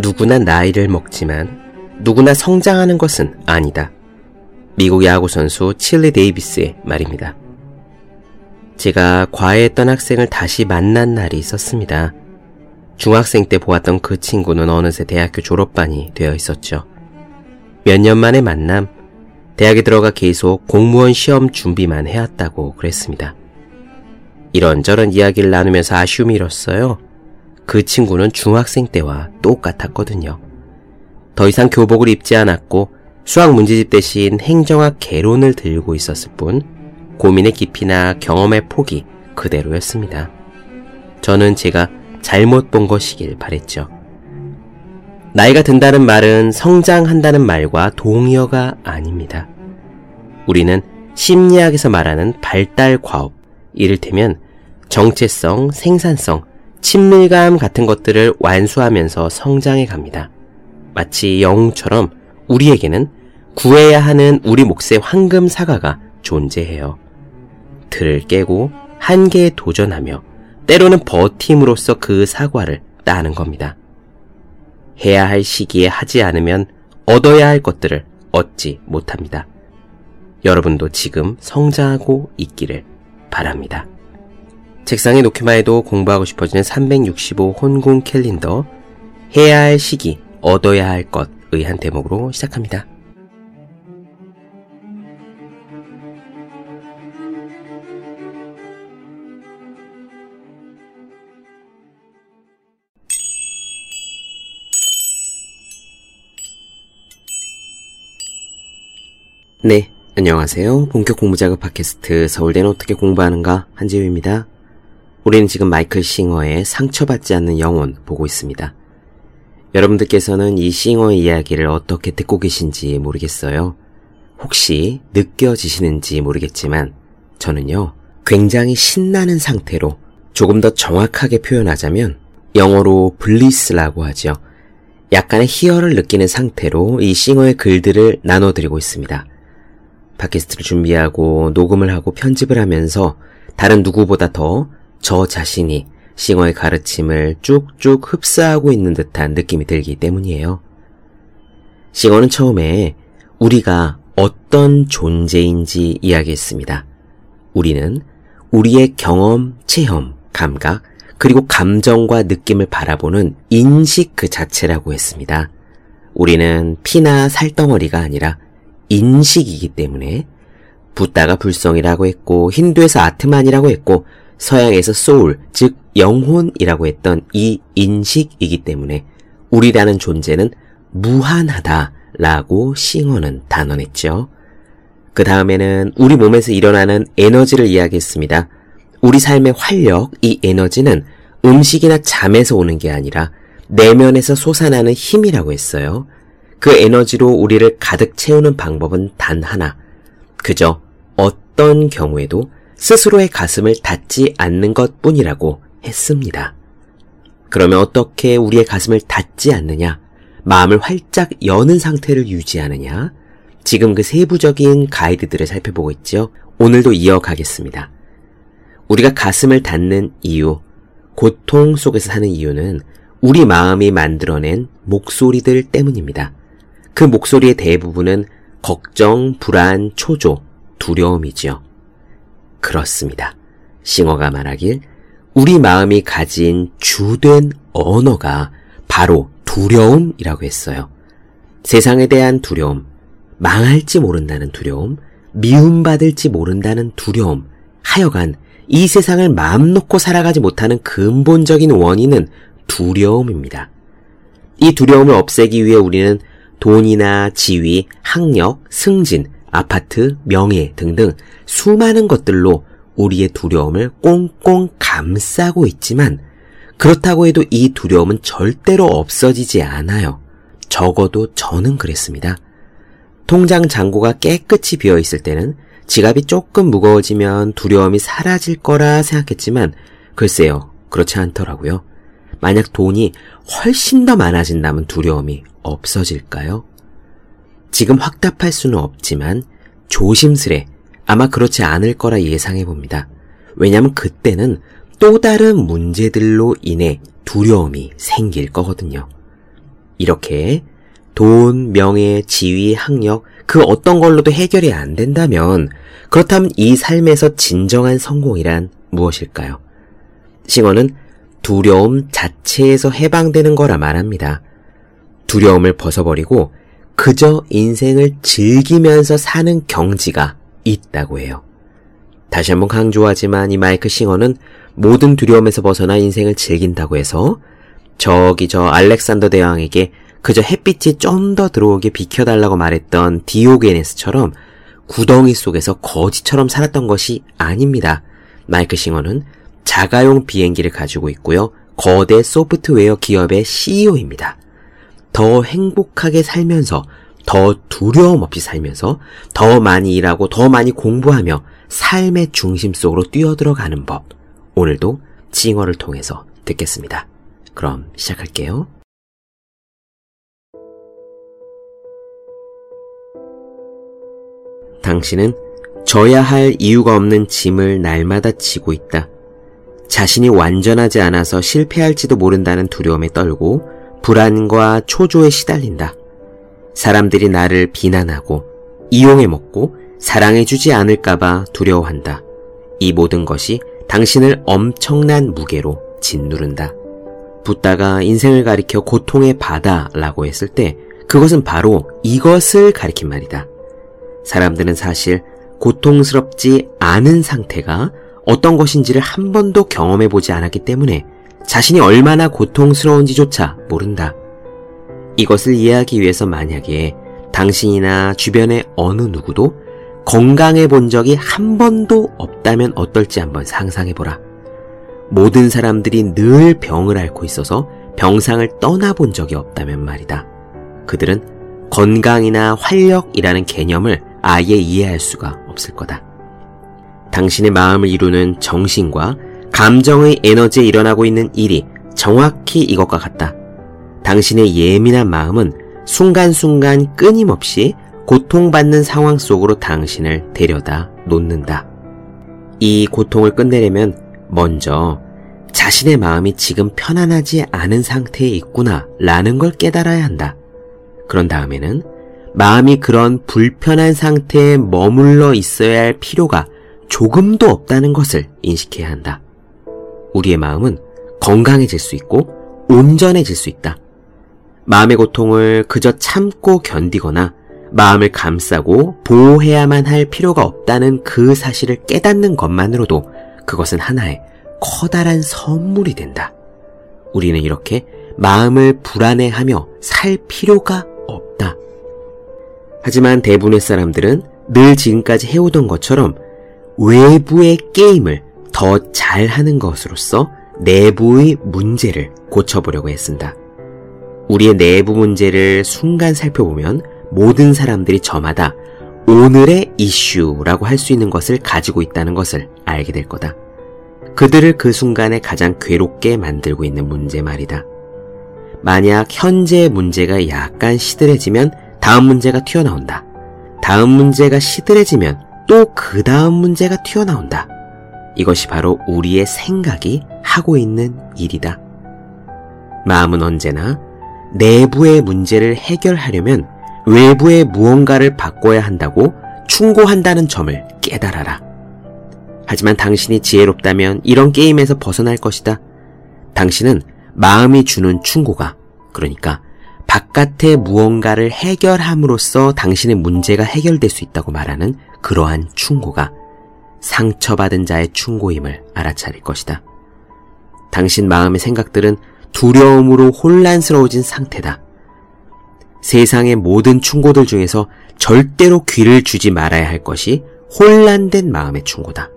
누구나 나이를 먹지만 누구나 성장하는 것은 아니다. 미국 야구 선수 칠리 데이비스의 말입니다. 제가 과외했던 학생을 다시 만난 날이 있었습니다. 중학생 때 보았던 그 친구는 어느새 대학교 졸업반이 되어 있었죠. 몇 년 만에 만남, 대학에 들어가 계속 공무원 시험 준비만 해왔다고 그랬습니다. 이런저런 이야기를 나누면서 아쉬움이 일었어요. 그 친구는 중학생 때와 똑같았거든요. 더 이상 교복을 입지 않았고 수학 문제집 대신 행정학 개론을 들고 있었을 뿐 고민의 깊이나 경험의 폭이 그대로였습니다. 저는 제가 잘못 본 것이길 바랬죠. 나이가 든다는 말은 성장한다는 말과 동의어가 아닙니다. 우리는 심리학에서 말하는 발달 과업, 이를테면 정체성, 생산성, 친밀감 같은 것들을 완수하면서 성장해 갑니다. 마치 영웅처럼 우리에게는 구해야 하는 우리 몫의 황금 사과가 존재해요. 틀을 깨고 한계에 도전하며 때로는 버팀으로써 그 사과를 따는 겁니다. 해야 할 시기에 하지 않으면 얻어야 할 것들을 얻지 못합니다. 여러분도 지금 성장하고 있기를 바랍니다. 책상에 놓기만 해도 공부하고 싶어지는 365 혼공 캘린더 해야 할 시기, 얻어야 할 것의 한 대목으로 시작합니다. 네, 안녕하세요. 본격 공부 작업 팟캐스트 서울대는 어떻게 공부하는가 한지우입니다. 우리는 지금 마이클 싱어의 상처받지 않는 영혼 보고 있습니다. 여러분들께서는 이 싱어의 이야기를 어떻게 듣고 계신지 모르겠어요. 혹시 느껴지시는지 모르겠지만 저는요, 굉장히 신나는 상태로 조금 더 정확하게 표현하자면 영어로 블리스라고 하죠. 약간의 희열을 느끼는 상태로 이 싱어의 글들을 나눠드리고 있습니다. 팟캐스트를 준비하고 녹음을 하고 편집을 하면서 다른 누구보다 더 저 자신이 싱어의 가르침을 쭉쭉 흡수하고 있는 듯한 느낌이 들기 때문이에요. 싱어는 처음에 우리가 어떤 존재인지 이야기했습니다. 우리는 우리의 경험, 체험, 감각, 그리고 감정과 느낌을 바라보는 인식 그 자체라고 했습니다. 우리는 피나 살덩어리가 아니라 인식이기 때문에 붓다가 불성이라고 했고 힌두에서 아트만이라고 했고 서양에서 소울, 즉 영혼이라고 했던 이 인식이기 때문에 우리라는 존재는 무한하다라고 싱어는 단언했죠. 그 다음에는 우리 몸에서 일어나는 에너지를 이야기했습니다. 우리 삶의 활력, 이 에너지는 음식이나 잠에서 오는 게 아니라 내면에서 솟아나는 힘이라고 했어요. 그 에너지로 우리를 가득 채우는 방법은 단 하나. 그저 어떤 경우에도 스스로의 가슴을 닫지 않는 것 뿐이라고 했습니다. 그러면 어떻게 우리의 가슴을 닫지 않느냐? 마음을 활짝 여는 상태를 유지하느냐? 지금 그 세부적인 가이드들을 살펴보고 있죠. 오늘도 이어가겠습니다. 우리가 가슴을 닫는 이유, 고통 속에서 사는 이유는 우리 마음이 만들어낸 목소리들 때문입니다. 그 목소리의 대부분은 걱정, 불안, 초조, 두려움이지요. 그렇습니다. 싱어가 말하길 우리 마음이 가진 주된 언어가 바로 두려움이라고 했어요. 세상에 대한 두려움, 망할지 모른다는 두려움, 미움받을지 모른다는 두려움, 하여간 이 세상을 마음 놓고 살아가지 못하는 근본적인 원인은 두려움입니다. 이 두려움을 없애기 위해 우리는 돈이나 지위, 학력, 승진, 아파트, 명예 등등 수많은 것들로 우리의 두려움을 꽁꽁 감싸고 있지만 그렇다고 해도 이 두려움은 절대로 없어지지 않아요. 적어도 저는 그랬습니다. 통장 잔고가 깨끗이 비어 있을 때는 지갑이 조금 무거워지면 두려움이 사라질 거라 생각했지만 글쎄요, 그렇지 않더라고요. 만약 돈이 훨씬 더 많아진다면 두려움이 없어질까요? 지금 확답할 수는 없지만 조심스레 아마 그렇지 않을 거라 예상해 봅니다. 왜냐하면 그때는 또 다른 문제들로 인해 두려움이 생길 거거든요. 이렇게 돈, 명예, 지위, 학력, 그 어떤 걸로도 해결이 안 된다면 그렇다면 이 삶에서 진정한 성공이란 무엇일까요? 싱어는 두려움 자체에서 해방되는 거라 말합니다. 두려움을 벗어버리고 그저 인생을 즐기면서 사는 경지가 있다고 해요. 다시 한번 강조하지만 이 마이크 싱어는 모든 두려움에서 벗어나 인생을 즐긴다고 해서 저기 저 알렉산더 대왕에게 그저 햇빛이 좀 더 들어오게 비켜달라고 말했던 디오게네스처럼 구덩이 속에서 거지처럼 살았던 것이 아닙니다. 마이크 싱어는 자가용 비행기를 가지고 있고요. 거대 소프트웨어 기업의 CEO입니다. 더 행복하게 살면서 더 두려움 없이 살면서 더 많이 일하고 더 많이 공부하며 삶의 중심 속으로 뛰어들어가는 법. 오늘도 징어를 통해서 듣겠습니다. 그럼 시작할게요. 당신은 져야 할 이유가 없는 짐을 날마다 지고 있다. 자신이 완전하지 않아서 실패할지도 모른다는 두려움에 떨고 불안과 초조에 시달린다. 사람들이 나를 비난하고 이용해 먹고 사랑해주지 않을까봐 두려워한다. 이 모든 것이 당신을 엄청난 무게로 짓누른다. 붓다가 인생을 가리켜 고통의 바다라고 했을 때 그것은 바로 이것을 가리킨 말이다. 사람들은 사실 고통스럽지 않은 상태가 어떤 것인지를 한 번도 경험해 보지 않았기 때문에 자신이 얼마나 고통스러운지조차 모른다. 이것을 이해하기 위해서 만약에 당신이나 주변의 어느 누구도 건강해 본 적이 한 번도 없다면 어떨지 한번 상상해 보라. 모든 사람들이 늘 병을 앓고 있어서 병상을 떠나본 적이 없다면 말이다. 그들은 건강이나 활력이라는 개념을 아예 이해할 수가 없을 거다. 당신의 마음을 이루는 정신과 감정의 에너지에 일어나고 있는 일이 정확히 이것과 같다. 당신의 예민한 마음은 순간순간 끊임없이 고통받는 상황 속으로 당신을 데려다 놓는다. 이 고통을 끝내려면 먼저 자신의 마음이 지금 편안하지 않은 상태에 있구나 라는 걸 깨달아야 한다. 그런 다음에는 마음이 그런 불편한 상태에 머물러 있어야 할 필요가 조금도 없다는 것을 인식해야 한다. 우리의 마음은 건강해질 수 있고 온전해질 수 있다. 마음의 고통을 그저 참고 견디거나 마음을 감싸고 보호해야만 할 필요가 없다는 그 사실을 깨닫는 것만으로도 그것은 하나의 커다란 선물이 된다. 우리는 이렇게 마음을 불안해하며 살 필요가 없다. 하지만 대부분의 사람들은 늘 지금까지 해오던 것처럼 외부의 게임을 더 잘하는 것으로서 내부의 문제를 고쳐보려고 했습니다. 우리의 내부 문제를 순간 살펴보면 모든 사람들이 저마다 오늘의 이슈라고 할 수 있는 것을 가지고 있다는 것을 알게 될 거다. 그들을 그 순간에 가장 괴롭게 만들고 있는 문제 말이다. 만약 현재의 문제가 약간 시들해지면 다음 문제가 튀어나온다. 다음 문제가 시들해지면 또 그 다음 문제가 튀어나온다. 이것이 바로 우리의 생각이 하고 있는 일이다. 마음은 언제나 내부의 문제를 해결하려면 외부의 무언가를 바꿔야 한다고 충고한다는 점을 깨달아라. 하지만 당신이 지혜롭다면 이런 게임에서 벗어날 것이다. 당신은 마음이 주는 충고가, 그러니까 바깥의 무언가를 해결함으로써 당신의 문제가 해결될 수 있다고 말하는 그러한 충고가 상처받은 자의 충고임을 알아차릴 것이다. 당신 마음의 생각들은 두려움으로 혼란스러워진 상태다. 세상의 모든 충고들 중에서 절대로 귀를 주지 말아야 할 것이 혼란된 마음의 충고다.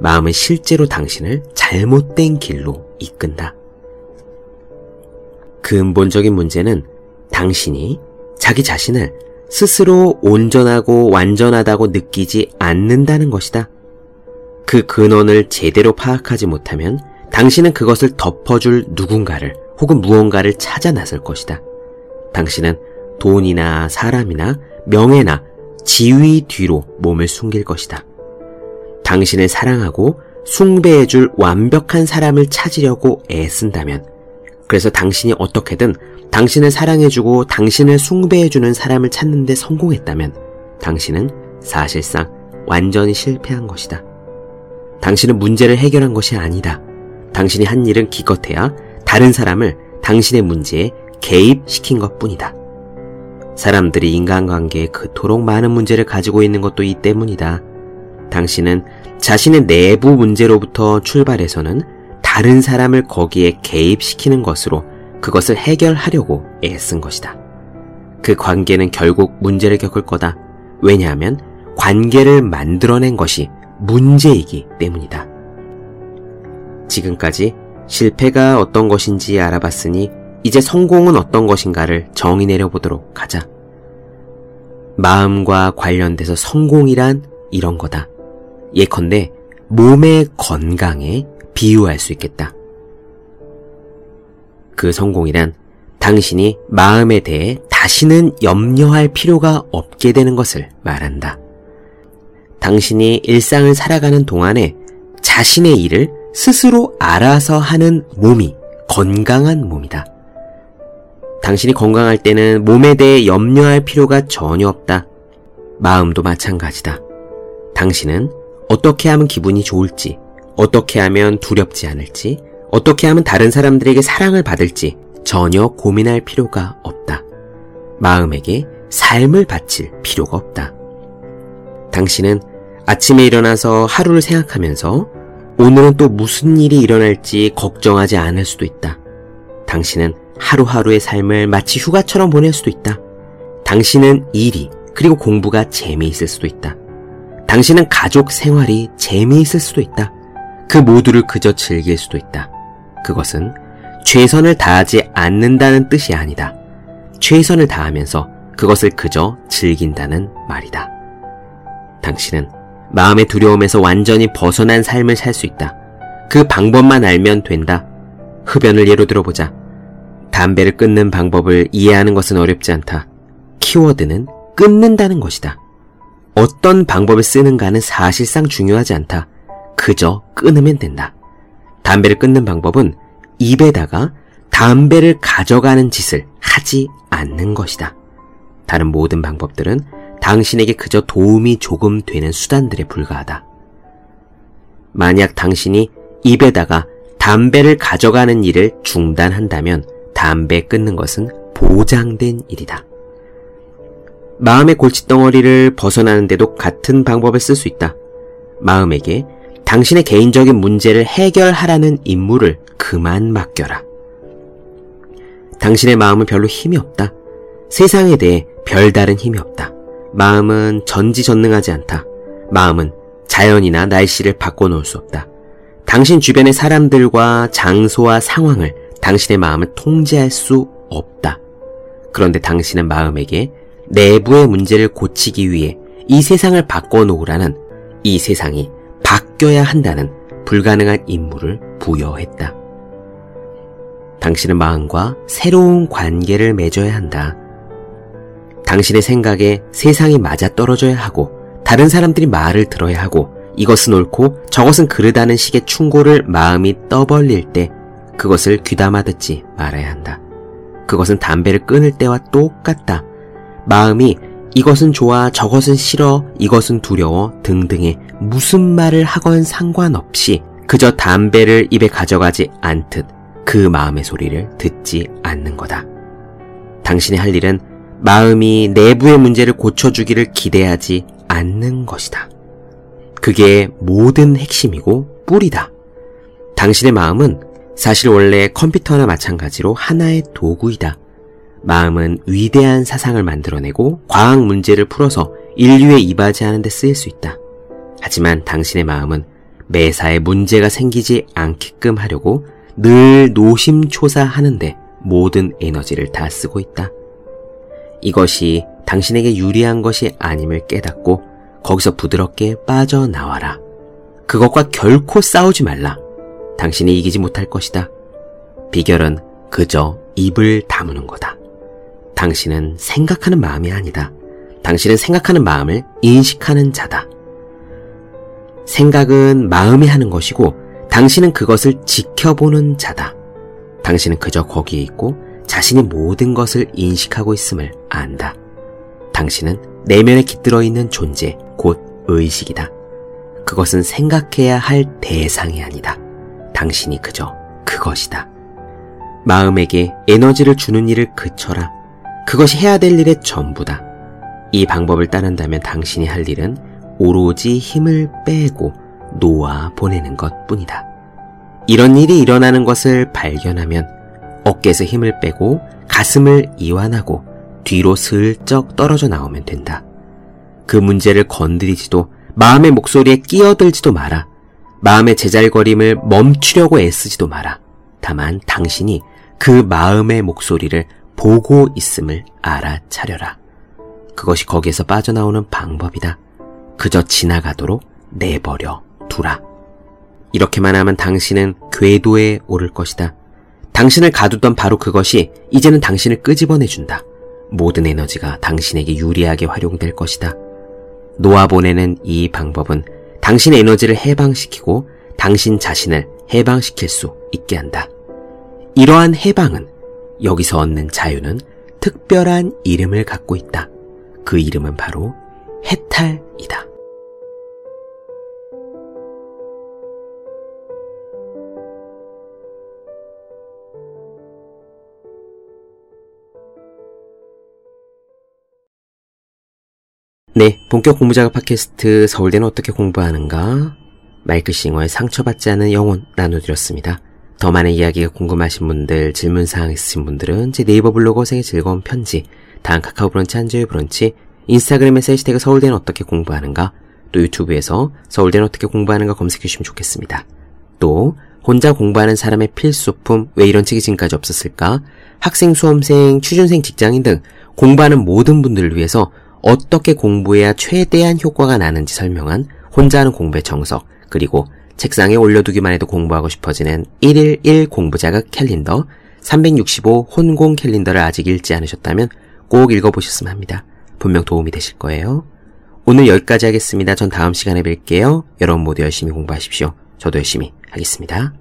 마음은 실제로 당신을 잘못된 길로 이끈다. 근본적인 문제는 당신이 자기 자신을 스스로 온전하고 완전하다고 느끼지 않는다는 것이다. 그 근원을 제대로 파악하지 못하면 당신은 그것을 덮어줄 누군가를 혹은 무언가를 찾아 나설 것이다. 당신은 돈이나 사람이나 명예나 지위 뒤로 몸을 숨길 것이다. 당신을 사랑하고 숭배해줄 완벽한 사람을 찾으려고 애쓴다면, 그래서 당신이 어떻게든 당신을 사랑해주고 당신을 숭배해주는 사람을 찾는데 성공했다면 당신은 사실상 완전히 실패한 것이다. 당신은 문제를 해결한 것이 아니다. 당신이 한 일은 기껏해야 다른 사람을 당신의 문제에 개입시킨 것 뿐이다. 사람들이 인간관계에 그토록 많은 문제를 가지고 있는 것도 이 때문이다. 당신은 자신의 내부 문제로부터 출발해서는 다른 사람을 거기에 개입시키는 것으로 그것을 해결하려고 애쓴 것이다. 그 관계는 결국 문제를 겪을 거다. 왜냐하면 관계를 만들어낸 것이 문제이기 때문이다. 지금까지 실패가 어떤 것인지 알아봤으니 이제 성공은 어떤 것인가를 정의 내려보도록 하자. 마음과 관련돼서 성공이란 이런 거다. 예컨대 몸의 건강에 비유할 수 있겠다. 그 성공이란 당신이 마음에 대해 다시는 염려할 필요가 없게 되는 것을 말한다. 당신이 일상을 살아가는 동안에 자신의 일을 스스로 알아서 하는 몸이 건강한 몸이다. 당신이 건강할 때는 몸에 대해 염려할 필요가 전혀 없다. 마음도 마찬가지다. 당신은 어떻게 하면 기분이 좋을지, 어떻게 하면 두렵지 않을지, 어떻게 하면 다른 사람들에게 사랑을 받을지 전혀 고민할 필요가 없다. 마음에게 삶을 바칠 필요가 없다. 당신은 아침에 일어나서 하루를 생각하면서 오늘은 또 무슨 일이 일어날지 걱정하지 않을 수도 있다. 당신은 하루하루의 삶을 마치 휴가처럼 보낼 수도 있다. 당신은 일이 그리고 공부가 재미있을 수도 있다. 당신은 가족 생활이 재미있을 수도 있다. 그 모두를 그저 즐길 수도 있다. 그것은 최선을 다하지 않는다는 뜻이 아니다. 최선을 다하면서 그것을 그저 즐긴다는 말이다. 당신은 마음의 두려움에서 완전히 벗어난 삶을 살 수 있다. 그 방법만 알면 된다. 흡연을 예로 들어보자. 담배를 끊는 방법을 이해하는 것은 어렵지 않다. 키워드는 끊는다는 것이다. 어떤 방법을 쓰는가는 사실상 중요하지 않다. 그저 끊으면 된다. 담배를 끊는 방법은 입에다가 담배를 가져가는 짓을 하지 않는 것이다. 다른 모든 방법들은 당신에게 그저 도움이 조금 되는 수단들에 불과하다. 만약 당신이 입에다가 담배를 가져가는 일을 중단한다면 담배 끊는 것은 보장된 일이다. 마음의 골칫덩어리를 벗어나는데도 같은 방법을 쓸 수 있다. 마음에게 당신의 개인적인 문제를 해결하라는 임무를 그만 맡겨라. 당신의 마음은 별로 힘이 없다. 세상에 대해 별다른 힘이 없다. 마음은 전지전능하지 않다. 마음은 자연이나 날씨를 바꿔놓을 수 없다. 당신 주변의 사람들과 장소와 상황을 당신의 마음을 통제할 수 없다. 그런데 당신은 마음에게 내부의 문제를 고치기 위해 이 세상을 바꿔놓으라는 이 세상이 바뀌어야 한다는 불가능한 임무를 부여했다. 당신은 마음과 새로운 관계를 맺어야 한다. 당신의 생각에 세상이 맞아 떨어져야 하고 다른 사람들이 말을 들어야 하고 이것은 옳고 저것은 그르다는 식의 충고를 마음이 떠벌릴 때 그것을 귀담아 듣지 말아야 한다. 그것은 담배를 끊을 때와 똑같다. 마음이 이것은 좋아, 저것은 싫어, 이것은 두려워 등등의 무슨 말을 하건 상관없이 그저 담배를 입에 가져가지 않듯 그 마음의 소리를 듣지 않는 거다. 당신이 할 일은 마음이 내부의 문제를 고쳐주기를 기대하지 않는 것이다. 그게 모든 핵심이고 뿌리다. 당신의 마음은 사실 원래 컴퓨터나 마찬가지로 하나의 도구이다. 마음은 위대한 사상을 만들어내고 과학 문제를 풀어서 인류에 이바지하는 데 쓰일 수 있다. 하지만 당신의 마음은 매사에 문제가 생기지 않게끔 하려고 늘 노심초사하는데 모든 에너지를 다 쓰고 있다. 이것이 당신에게 유리한 것이 아님을 깨닫고 거기서 부드럽게 빠져나와라. 그것과 결코 싸우지 말라. 당신이 이기지 못할 것이다. 비결은 그저 입을 다무는 거다. 당신은 생각하는 마음이 아니다. 당신은 생각하는 마음을 인식하는 자다. 생각은 마음이 하는 것이고 당신은 그것을 지켜보는 자다. 당신은 그저 거기에 있고 자신이 모든 것을 인식하고 있음을 안다. 당신은 내면에 깃들어 있는 존재, 곧 의식이다. 그것은 생각해야 할 대상이 아니다. 당신이 그저 그것이다. 마음에게 에너지를 주는 일을 그쳐라. 그것이 해야 될 일의 전부다. 이 방법을 따른다면 당신이 할 일은 오로지 힘을 빼고 놓아 보내는 것 뿐이다. 이런 일이 일어나는 것을 발견하면 어깨에서 힘을 빼고 가슴을 이완하고 뒤로 슬쩍 떨어져 나오면 된다. 그 문제를 건드리지도 마음의 목소리에 끼어들지도 마라. 마음의 제잘거림을 멈추려고 애쓰지도 마라. 다만 당신이 그 마음의 목소리를 보고 있음을 알아차려라. 그것이 거기에서 빠져나오는 방법이다. 그저 지나가도록 내버려 두라. 이렇게만 하면 당신은 궤도에 오를 것이다. 당신을 가두던 바로 그것이 이제는 당신을 끄집어내준다. 모든 에너지가 당신에게 유리하게 활용될 것이다. 놓아보내는 이 방법은 당신의 에너지를 해방시키고 당신 자신을 해방시킬 수 있게 한다. 이러한 해방은 여기서 얻는 자유는 특별한 이름을 갖고 있다. 그 이름은 바로 해탈이다. 본격 공부작업 팟캐스트 서울대는 어떻게 공부하는가? 마이크 싱어의 상처받지 않은 영혼 나눠드렸습니다. 더 많은 이야기가 궁금하신 분들, 질문사항 있으신 분들은 제 네이버 블로그 생의 즐거운 편지, 다음 카카오 브런치 한주의 브런치, 인스타그램에서 해시태그 서울대는 어떻게 공부하는가, 또 유튜브에서 서울대는 어떻게 공부하는가 검색해주시면 좋겠습니다. 또 혼자 공부하는 사람의 필수품, 왜 이런 책이 지금까지 없었을까? 학생, 수험생, 취준생, 직장인 등 공부하는 모든 분들을 위해서 어떻게 공부해야 최대한 효과가 나는지 설명한 혼자 하는 공부의 정석, 그리고 책상에 올려두기만 해도 공부하고 싶어지는 1일 1 공부 자극 캘린더, 365 혼공 캘린더를 아직 읽지 않으셨다면 꼭 읽어보셨으면 합니다. 분명 도움이 되실 거예요. 오늘 여기까지 하겠습니다. 전 다음 시간에 뵐게요. 여러분 모두 열심히 공부하십시오. 저도 열심히 하겠습니다.